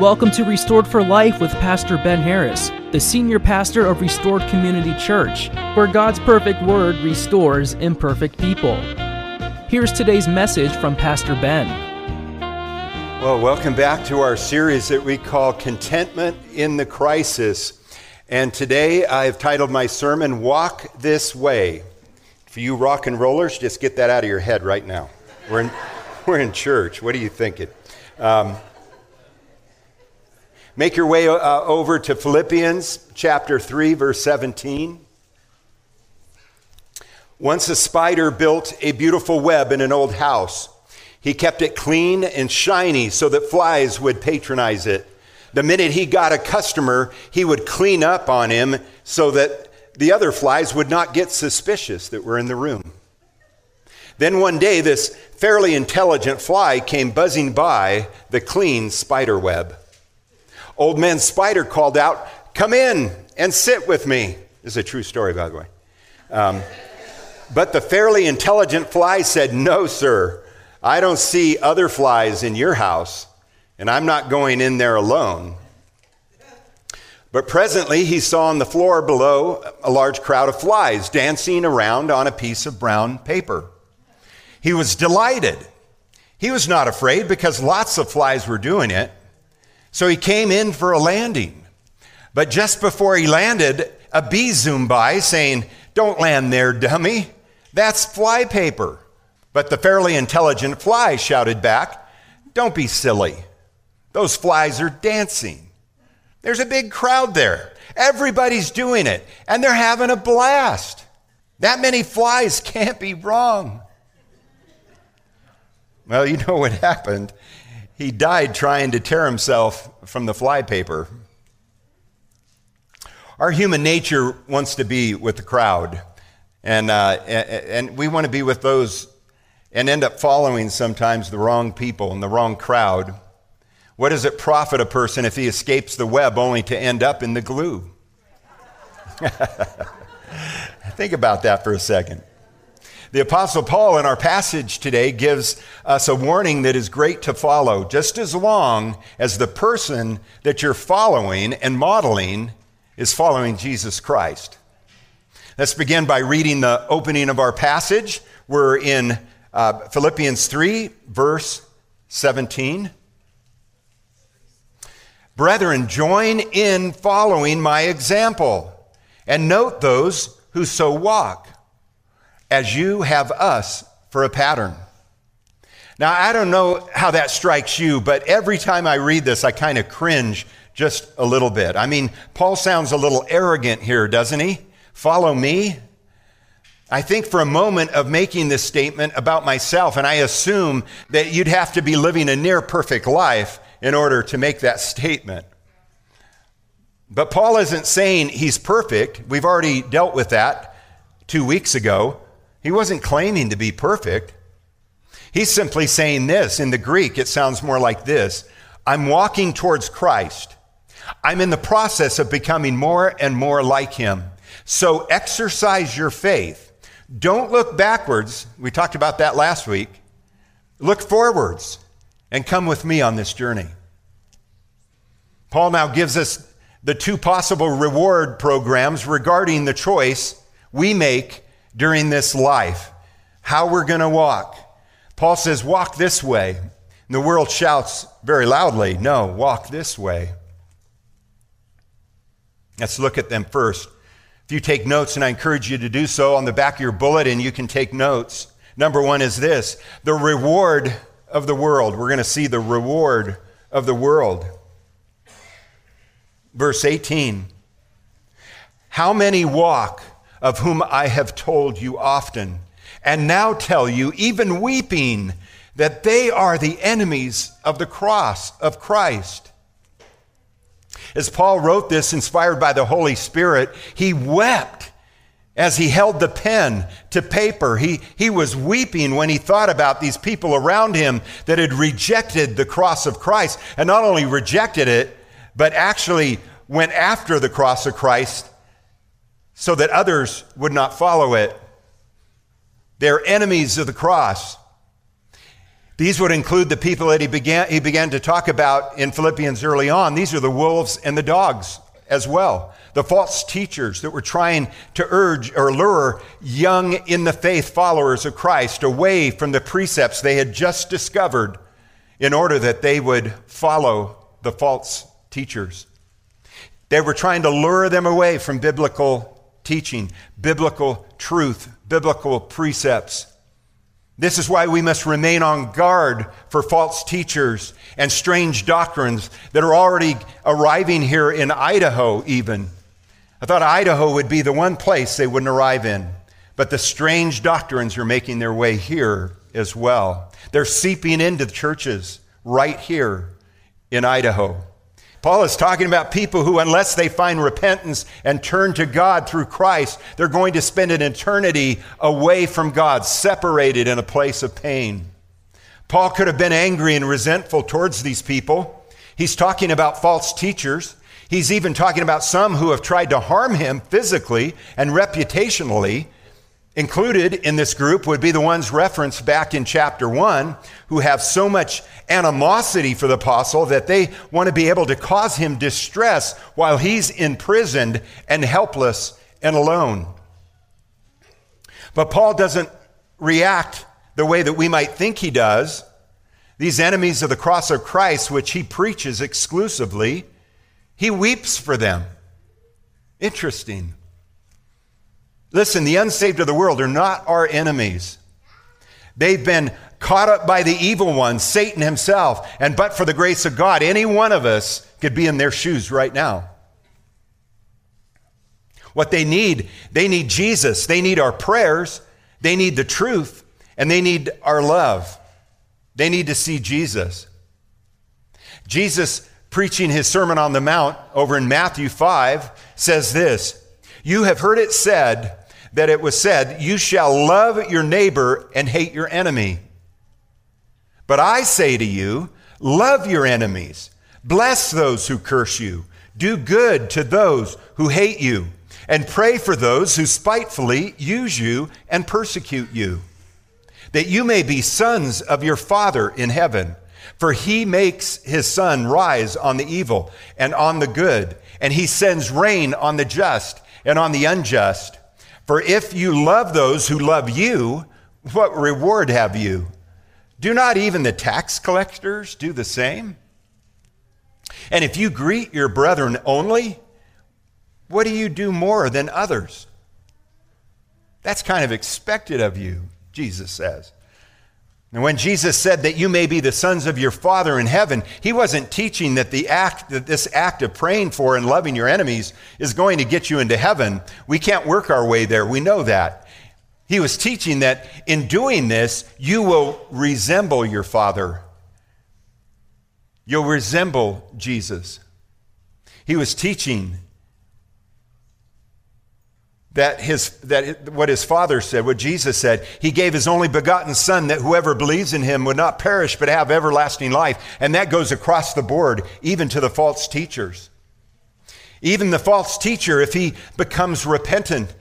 Welcome to Restored for Life with Pastor Ben Harris, the senior pastor of Restored Community Church, where God's perfect word restores imperfect people. Here's today's message from Pastor Ben. Well, welcome back to our series that we call Contentment in the Crisis. And today I've titled my sermon, Walk This Way. For you rock and rollers, just get that out of your head right now. We're in, we're in church. What are you thinking? Um, Make your way uh, over to Philippians chapter 3, verse 17. Once a spider built a beautiful web in an old house. He kept it clean and shiny so that flies would patronize it. The minute he got a customer, he would clean up on him so that the other flies would not get suspicious that were in the room. Then one day, this fairly intelligent fly came buzzing by the clean spider web. Old man Spider called out, Come in and sit with me. This is a true story, by the way. Um, but the fairly intelligent fly said, No, sir. I don't see other flies in your house, and I'm not going in there alone. But presently he saw on the floor below a large crowd of flies dancing around on a piece of brown paper. He was delighted. He was not afraid because lots of flies were doing it. So he came in for a landing. But just before he landed, a bee zoomed by saying, Don't land there, dummy. That's flypaper. But the fairly intelligent fly shouted back, Don't be silly. Those flies are dancing. There's a big crowd there. Everybody's doing it, and they're having a blast. That many flies can't be wrong. Well, you know what happened he died trying to tear himself from the flypaper. Our human nature wants to be with the crowd, and, uh, and we want to be with those and end up following sometimes the wrong people and the wrong crowd. What does it profit a person if he escapes the web only to end up in the glue? Think about that for a second. The Apostle Paul in our passage today gives us a warning that is great to follow, just as long as the person that you're following and modeling is following Jesus Christ. Let's begin by reading the opening of our passage. We're in uh, Philippians 3, verse 17. Brethren, join in following my example and note those who so walk as you have us for a pattern. Now, I don't know how that strikes you, but every time I read this, I kind of cringe just a little bit. I mean, Paul sounds a little arrogant here, doesn't he? Follow me. I think for a moment of making this statement about myself, and I assume that you'd have to be living a near perfect life in order to make that statement. But Paul isn't saying he's perfect. We've already dealt with that two weeks ago. He wasn't claiming to be perfect. He's simply saying this. In the Greek, it sounds more like this I'm walking towards Christ. I'm in the process of becoming more and more like him. So exercise your faith. Don't look backwards. We talked about that last week. Look forwards and come with me on this journey. Paul now gives us the two possible reward programs regarding the choice we make during this life, how we're going to walk. Paul says, Walk this way. And the world shouts very loudly, No, walk this way. Let's look at them first. If you take notes, and I encourage you to do so on the back of your bulletin, you can take notes. Number one is this the reward of the world. We're going to see the reward of the world. Verse 18 How many walk of whom I have told you often, and now tell you, even weeping, that they are the enemies of the cross of Christ. As Paul wrote this, inspired by the Holy Spirit, he wept as he held the pen to paper. He, he was weeping when he thought about these people around him that had rejected the cross of Christ, and not only rejected it, but actually went after the cross of Christ so that others would not follow it. They're enemies of the cross. These would include the people that he began, he began to talk about in Philippians early on. These are the wolves and the dogs as well. The false teachers that were trying to urge or lure young in the faith followers of Christ away from the precepts they had just discovered in order that they would follow the false teachers. They were trying to lure them away from biblical teaching, biblical truth, biblical precepts. This is why we must remain on guard for false teachers and strange doctrines that are already arriving here in Idaho, even. I thought Idaho would be the one place they wouldn't arrive in, but the strange doctrines are making their way here as well. They're seeping into the churches right here in Idaho. Paul is talking about people who, unless they find repentance and turn to God through Christ, they're going to spend an eternity away from God, separated in a place of pain. Paul could have been angry and resentful towards these people. He's talking about false teachers. He's even talking about some who have tried to harm him physically and reputationally. Included in this group would be the ones referenced back in chapter 1 who have so much animosity for the apostle that they want to be able to cause him distress while he's imprisoned and helpless and alone. But Paul doesn't react the way that we might think he does. These enemies of the cross of Christ, which he preaches exclusively, he weeps for them. Interesting. Listen, the unsaved of the world are not our enemies. They've been caught up by the evil one, Satan himself. And but for the grace of God, any one of us could be in their shoes right now. What they need, they need Jesus. They need our prayers. They need the truth. And they need our love. They need to see Jesus. Jesus, preaching his Sermon on the Mount over in Matthew 5, says this You have heard it said, that it was said, You shall love your neighbor and hate your enemy. But I say to you, love your enemies, bless those who curse you, do good to those who hate you, and pray for those who spitefully use you and persecute you, that you may be sons of your Father in heaven. For he makes his sun rise on the evil and on the good, and he sends rain on the just and on the unjust. For if you love those who love you, what reward have you? Do not even the tax collectors do the same? And if you greet your brethren only, what do you do more than others? That's kind of expected of you, Jesus says. And when Jesus said that you may be the sons of your Father in heaven, he wasn't teaching that the act that this act of praying for and loving your enemies is going to get you into heaven. We can't work our way there. We know that. He was teaching that in doing this, you will resemble your Father. You'll resemble Jesus. He was teaching that his that what his father said what jesus said he gave his only begotten son that whoever believes in him would not perish but have everlasting life. And that goes across the board even to the false teachers. Even the false teacher if he becomes repentant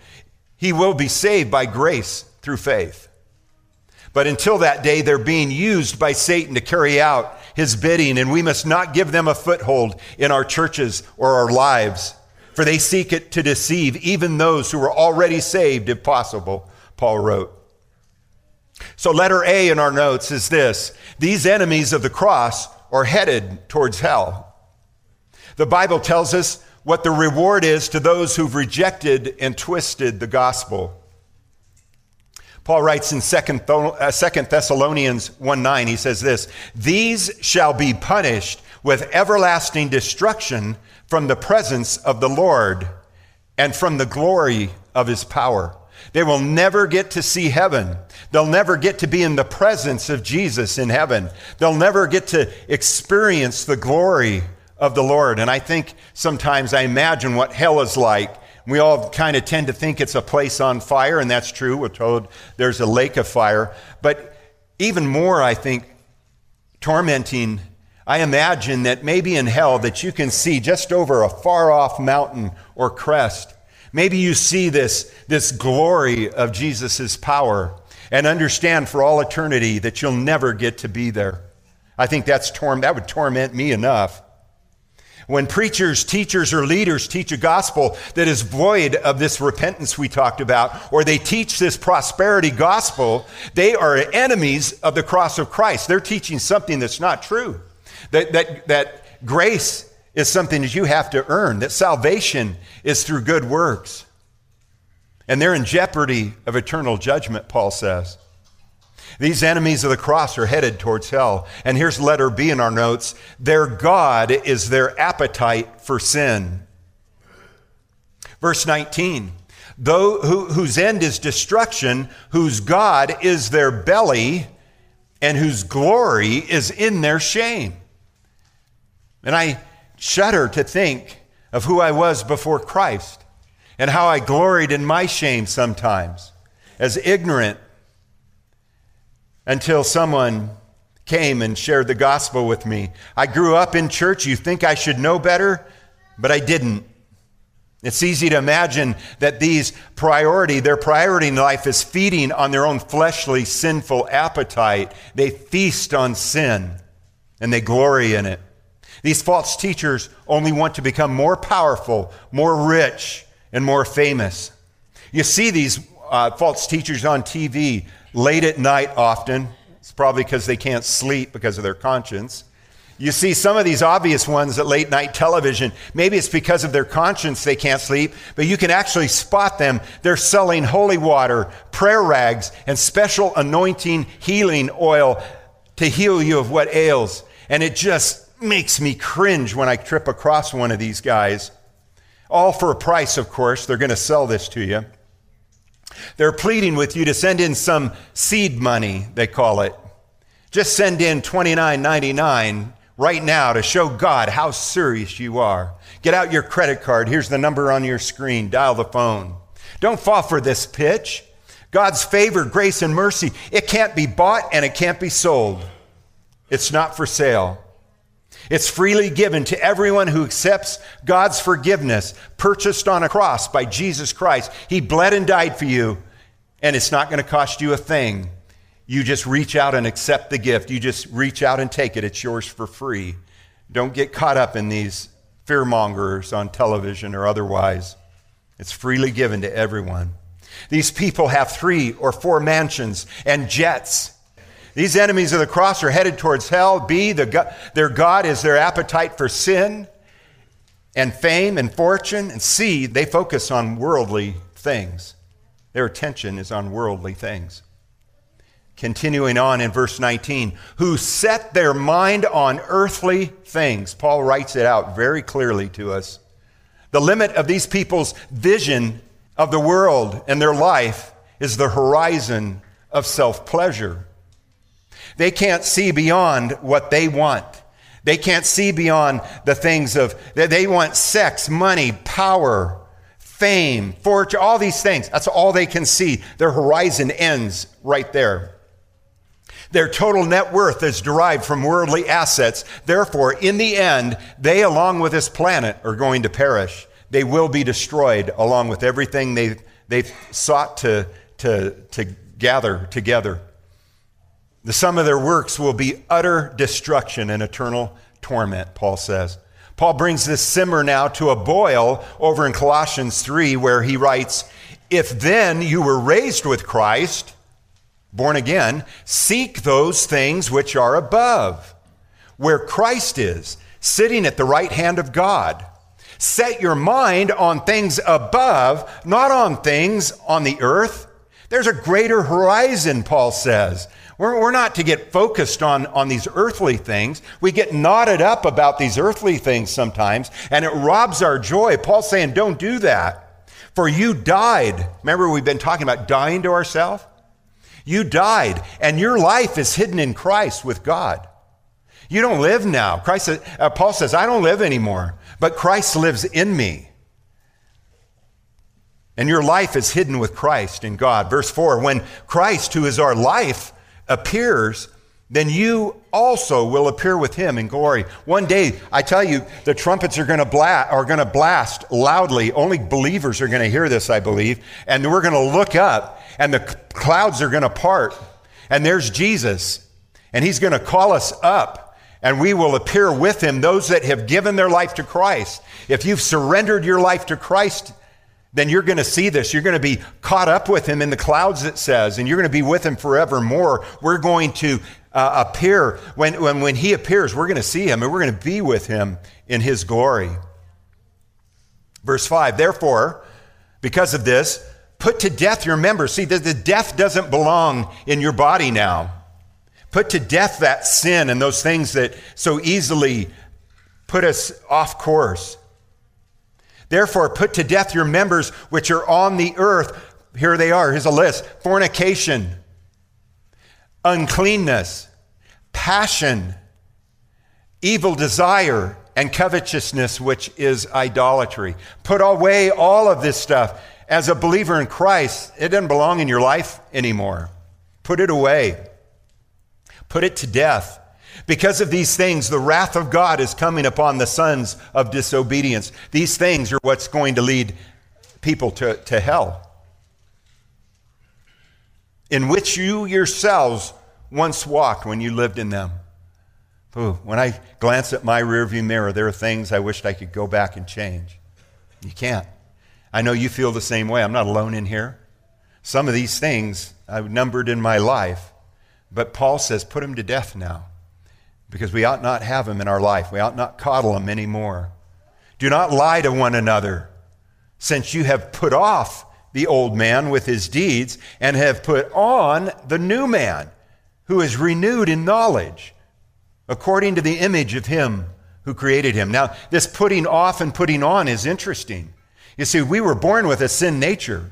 he will be saved by grace through faith. But until that day they're being used by satan to carry out his bidding and we must not give them a foothold in our churches or our lives for they seek it to deceive even those who are already saved, if possible, Paul wrote. So, letter A in our notes is this These enemies of the cross are headed towards hell. The Bible tells us what the reward is to those who've rejected and twisted the gospel. Paul writes in 2 uh, Thessalonians 1 9, he says this These shall be punished with everlasting destruction from the presence of the Lord and from the glory of his power. They will never get to see heaven. They'll never get to be in the presence of Jesus in heaven. They'll never get to experience the glory of the Lord. And I think sometimes I imagine what hell is like. We all kind of tend to think it's a place on fire, and that's true. We're told there's a lake of fire. But even more, I think, tormenting I imagine that maybe in hell that you can see just over a far off mountain or crest. Maybe you see this, this glory of Jesus' power. and understand for all eternity that you'll never get to be there. I think that's torm- that would torment me enough. When preachers, teachers, or leaders teach a gospel that is void of this repentance we talked about, or they teach this prosperity gospel, they are enemies of the cross of Christ. They're teaching something that's not true. That, that, that grace is something that you have to earn, that salvation is through good works. And they're in jeopardy of eternal judgment, Paul says. These enemies of the cross are headed towards hell. And here's letter B in our notes their God is their appetite for sin. Verse 19 Though, who, whose end is destruction, whose God is their belly, and whose glory is in their shame. And I shudder to think of who I was before Christ and how I gloried in my shame sometimes as ignorant until someone came and shared the gospel with me. I grew up in church. You think I should know better, but I didn't. It's easy to imagine that these priority, their priority in life is feeding on their own fleshly, sinful appetite. They feast on sin and they glory in it. These false teachers only want to become more powerful, more rich, and more famous. You see these uh, false teachers on TV late at night often. It's probably because they can't sleep because of their conscience. You see some of these obvious ones at late night television. Maybe it's because of their conscience they can't sleep, but you can actually spot them. They're selling holy water, prayer rags, and special anointing healing oil to heal you of what ails. And it just makes me cringe when I trip across one of these guys. All for a price, of course. They're going to sell this to you. They're pleading with you to send in some seed money, they call it. Just send in $29.99 right now to show God how serious you are. Get out your credit card. Here's the number on your screen. Dial the phone. Don't fall for this pitch. God's favor, grace, and mercy, it can't be bought and it can't be sold. It's not for sale. It's freely given to everyone who accepts God's forgiveness, purchased on a cross by Jesus Christ. He bled and died for you, and it's not going to cost you a thing. You just reach out and accept the gift. You just reach out and take it. It's yours for free. Don't get caught up in these fearmongers on television or otherwise. It's freely given to everyone. These people have three or four mansions and jets these enemies of the cross are headed towards hell. B, the, their God is their appetite for sin and fame and fortune. And C, they focus on worldly things. Their attention is on worldly things. Continuing on in verse 19, who set their mind on earthly things. Paul writes it out very clearly to us. The limit of these people's vision of the world and their life is the horizon of self pleasure. They can't see beyond what they want. They can't see beyond the things of, they want sex, money, power, fame, fortune, all these things. That's all they can see. Their horizon ends right there. Their total net worth is derived from worldly assets. Therefore, in the end, they, along with this planet, are going to perish. They will be destroyed along with everything they've, they've sought to, to, to gather together. The sum of their works will be utter destruction and eternal torment, Paul says. Paul brings this simmer now to a boil over in Colossians 3, where he writes, If then you were raised with Christ, born again, seek those things which are above, where Christ is, sitting at the right hand of God. Set your mind on things above, not on things on the earth. There's a greater horizon, Paul says. We're, we're not to get focused on, on these earthly things. We get knotted up about these earthly things sometimes, and it robs our joy. Paul's saying, don't do that. For you died. Remember, we've been talking about dying to ourselves? You died, and your life is hidden in Christ with God. You don't live now. Christ, uh, Paul says, I don't live anymore, but Christ lives in me. And your life is hidden with Christ in God. Verse 4 When Christ, who is our life, appears, then you also will appear with him in glory. One day, I tell you, the trumpets are going to blast, are going to blast loudly. Only believers are going to hear this, I believe. And we're going to look up, and the clouds are going to part. And there's Jesus, and he's going to call us up, and we will appear with him, those that have given their life to Christ. If you've surrendered your life to Christ, then you're going to see this. You're going to be caught up with him in the clouds, it says, and you're going to be with him forevermore. We're going to uh, appear, when, when, when he appears, we're going to see him and we're going to be with him in his glory. Verse 5 Therefore, because of this, put to death your members. See, the, the death doesn't belong in your body now. Put to death that sin and those things that so easily put us off course. Therefore, put to death your members which are on the earth. Here they are. Here's a list fornication uncleanness, passion, evil desire, and covetousness, which is idolatry. Put away all of this stuff. As a believer in Christ, it doesn't belong in your life anymore. Put it away. Put it to death. Because of these things, the wrath of God is coming upon the sons of disobedience. These things are what's going to lead people to, to hell in which you yourselves once walked when you lived in them. Ooh, when I glance at my rearview mirror, there are things I wished I could go back and change. You can't. I know you feel the same way. I'm not alone in here. Some of these things I've numbered in my life, but Paul says, put them to death now because we ought not have them in our life. We ought not coddle them anymore. Do not lie to one another, since you have put off the old man with his deeds and have put on the new man who is renewed in knowledge according to the image of him who created him. Now, this putting off and putting on is interesting. You see, we were born with a sin nature.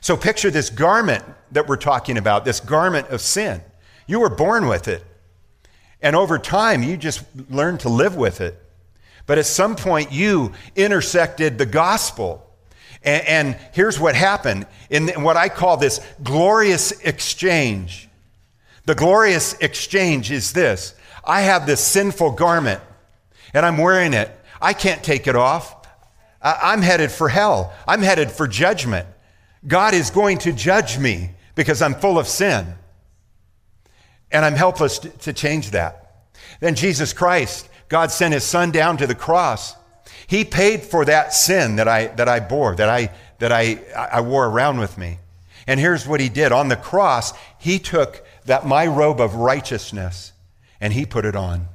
So picture this garment that we're talking about, this garment of sin. You were born with it. And over time, you just learned to live with it. But at some point, you intersected the gospel and, and here's what happened in what I call this glorious exchange. The glorious exchange is this I have this sinful garment, and I'm wearing it. I can't take it off. I'm headed for hell, I'm headed for judgment. God is going to judge me because I'm full of sin. And I'm helpless to change that. Then Jesus Christ, God sent his son down to the cross he paid for that sin that I, that I bore, that, I, that I, I wore around with me. And here's what he did on the cross, he took that my robe of righteousness and he put it on.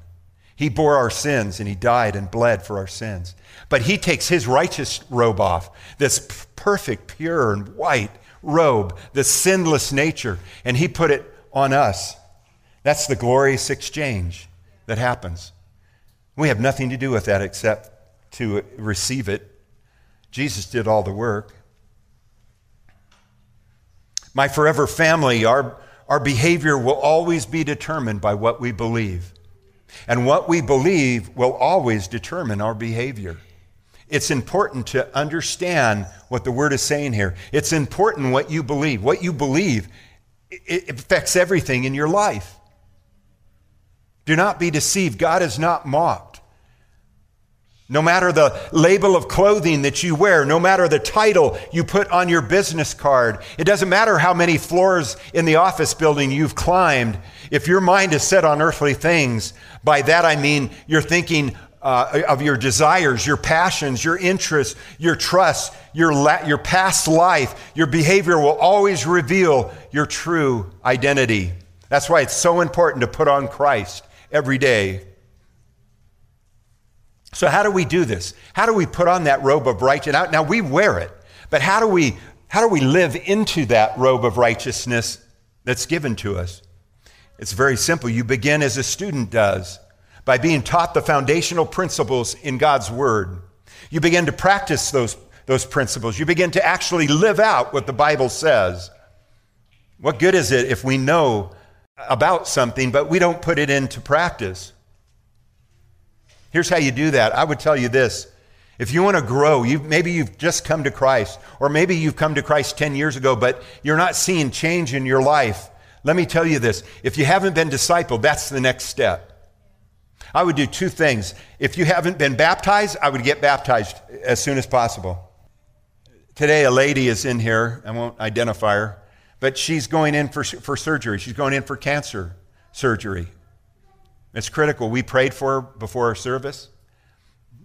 He bore our sins and he died and bled for our sins. But he takes his righteous robe off, this perfect, pure, and white robe, this sinless nature, and he put it on us. That's the glorious exchange that happens. We have nothing to do with that except to receive it. Jesus did all the work. My forever family, our, our behavior will always be determined by what we believe. And what we believe will always determine our behavior. It's important to understand what the word is saying here. It's important what you believe. What you believe it affects everything in your life. Do not be deceived. God is not mocked. No matter the label of clothing that you wear, no matter the title you put on your business card, it doesn't matter how many floors in the office building you've climbed. If your mind is set on earthly things, by that I mean you're thinking uh, of your desires, your passions, your interests, your trust, your, la- your past life, your behavior will always reveal your true identity. That's why it's so important to put on Christ every day. So, how do we do this? How do we put on that robe of righteousness? Now, we wear it, but how do we, how do we live into that robe of righteousness that's given to us? It's very simple. You begin as a student does by being taught the foundational principles in God's Word. You begin to practice those, those principles. You begin to actually live out what the Bible says. What good is it if we know about something, but we don't put it into practice? Here's how you do that. I would tell you this. If you want to grow, you, maybe you've just come to Christ, or maybe you've come to Christ 10 years ago, but you're not seeing change in your life. Let me tell you this if you haven't been discipled, that's the next step. I would do two things. If you haven't been baptized, I would get baptized as soon as possible. Today, a lady is in here. I won't identify her, but she's going in for, for surgery. She's going in for cancer surgery. It's critical. We prayed for her before our service,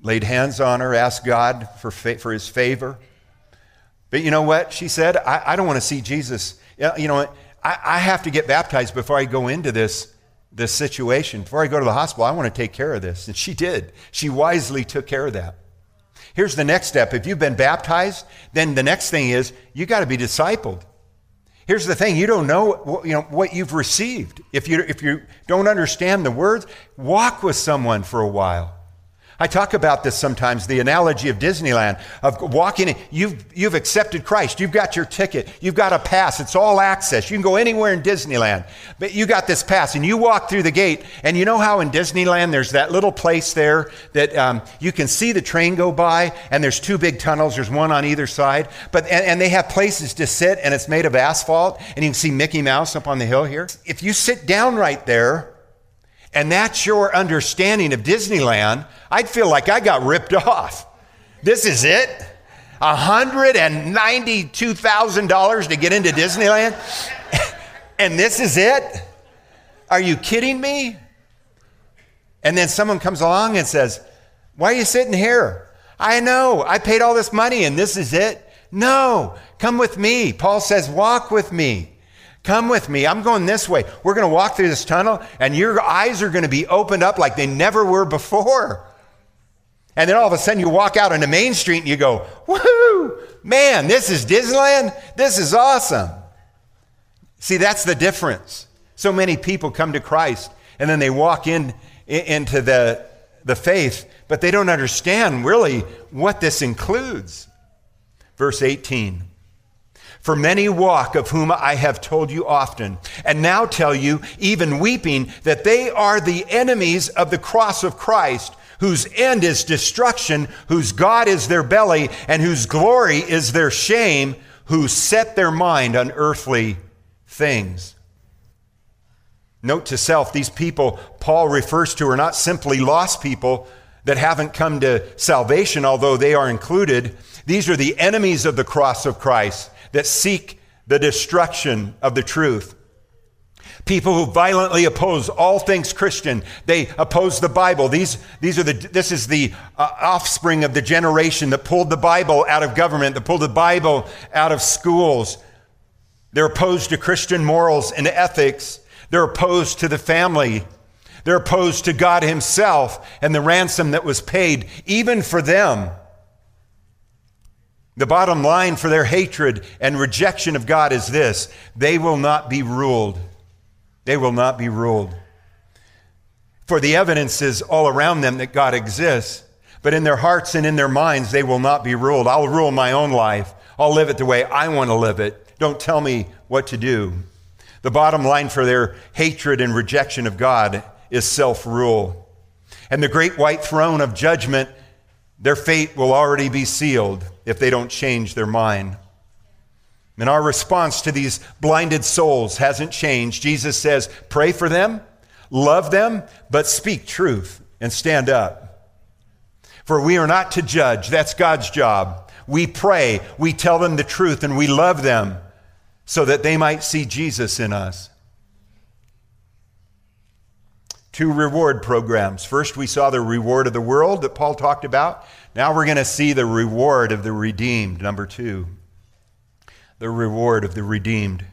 laid hands on her, asked God for, fa- for his favor. But you know what? She said, I, I don't want to see Jesus. You know, I, I have to get baptized before I go into this, this situation. Before I go to the hospital, I want to take care of this. And she did. She wisely took care of that. Here's the next step. If you've been baptized, then the next thing is you got to be discipled. Here's the thing, you don't know, you know what you've received. If you, if you don't understand the words, walk with someone for a while. I talk about this sometimes, the analogy of Disneyland, of walking in. You've, you've accepted Christ. You've got your ticket. You've got a pass. It's all access. You can go anywhere in Disneyland. But you got this pass and you walk through the gate. And you know how in Disneyland there's that little place there that um, you can see the train go by and there's two big tunnels. There's one on either side. But, and, and they have places to sit and it's made of asphalt. And you can see Mickey Mouse up on the hill here. If you sit down right there, and that's your understanding of Disneyland, I'd feel like I got ripped off. This is it? $192,000 to get into Disneyland? and this is it? Are you kidding me? And then someone comes along and says, Why are you sitting here? I know, I paid all this money and this is it. No, come with me. Paul says, Walk with me. Come with me. I'm going this way. We're going to walk through this tunnel, and your eyes are going to be opened up like they never were before. And then all of a sudden, you walk out on the main street and you go, Woohoo! Man, this is Disneyland. This is awesome. See, that's the difference. So many people come to Christ and then they walk in, into the, the faith, but they don't understand really what this includes. Verse 18 for many walk, of whom I have told you often, and now tell you, even weeping, that they are the enemies of the cross of Christ, whose end is destruction, whose God is their belly, and whose glory is their shame, who set their mind on earthly things. Note to self, these people Paul refers to are not simply lost people that haven't come to salvation, although they are included. These are the enemies of the cross of Christ that seek the destruction of the truth. People who violently oppose all things Christian. They oppose the Bible. These, these are the, this is the uh, offspring of the generation that pulled the Bible out of government, that pulled the Bible out of schools. They're opposed to Christian morals and ethics. They're opposed to the family. They're opposed to God Himself and the ransom that was paid, even for them. The bottom line for their hatred and rejection of God is this they will not be ruled. They will not be ruled. For the evidence is all around them that God exists, but in their hearts and in their minds, they will not be ruled. I'll rule my own life. I'll live it the way I want to live it. Don't tell me what to do. The bottom line for their hatred and rejection of God is self rule. And the great white throne of judgment their fate will already be sealed if they don't change their mind. And our response to these blinded souls hasn't changed. Jesus says, pray for them, love them, but speak truth and stand up. For we are not to judge, that's God's job. We pray, we tell them the truth, and we love them so that they might see Jesus in us two reward programs. First, we saw the reward of the world that Paul talked about. Now we're going to see the reward of the redeemed, number two. The reward of the redeemed.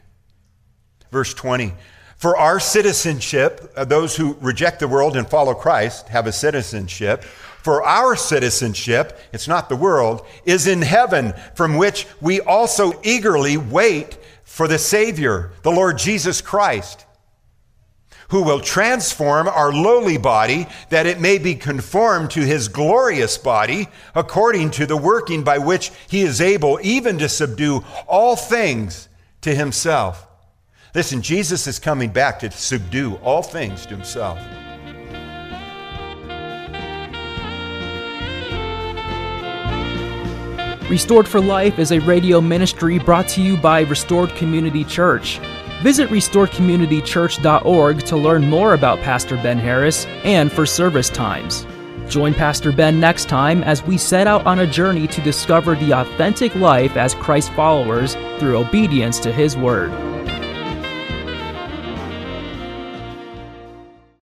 Verse 20. For our citizenship, uh, those who reject the world and follow Christ have a citizenship. For our citizenship, it's not the world, is in heaven, from which we also eagerly wait for the Savior, the Lord Jesus Christ who will transform our lowly body that it may be conformed to his glorious body, according to the working by which he is able even to subdue all things to himself. Listen, Jesus is coming back to subdue all things to himself. Restored for Life is a radio ministry brought to you by Restored Community Church. Visit restoredcommunitychurch.org to learn more about Pastor Ben Harris and for service times. Join Pastor Ben next time as we set out on a journey to discover the authentic life as Christ followers through obedience to His Word.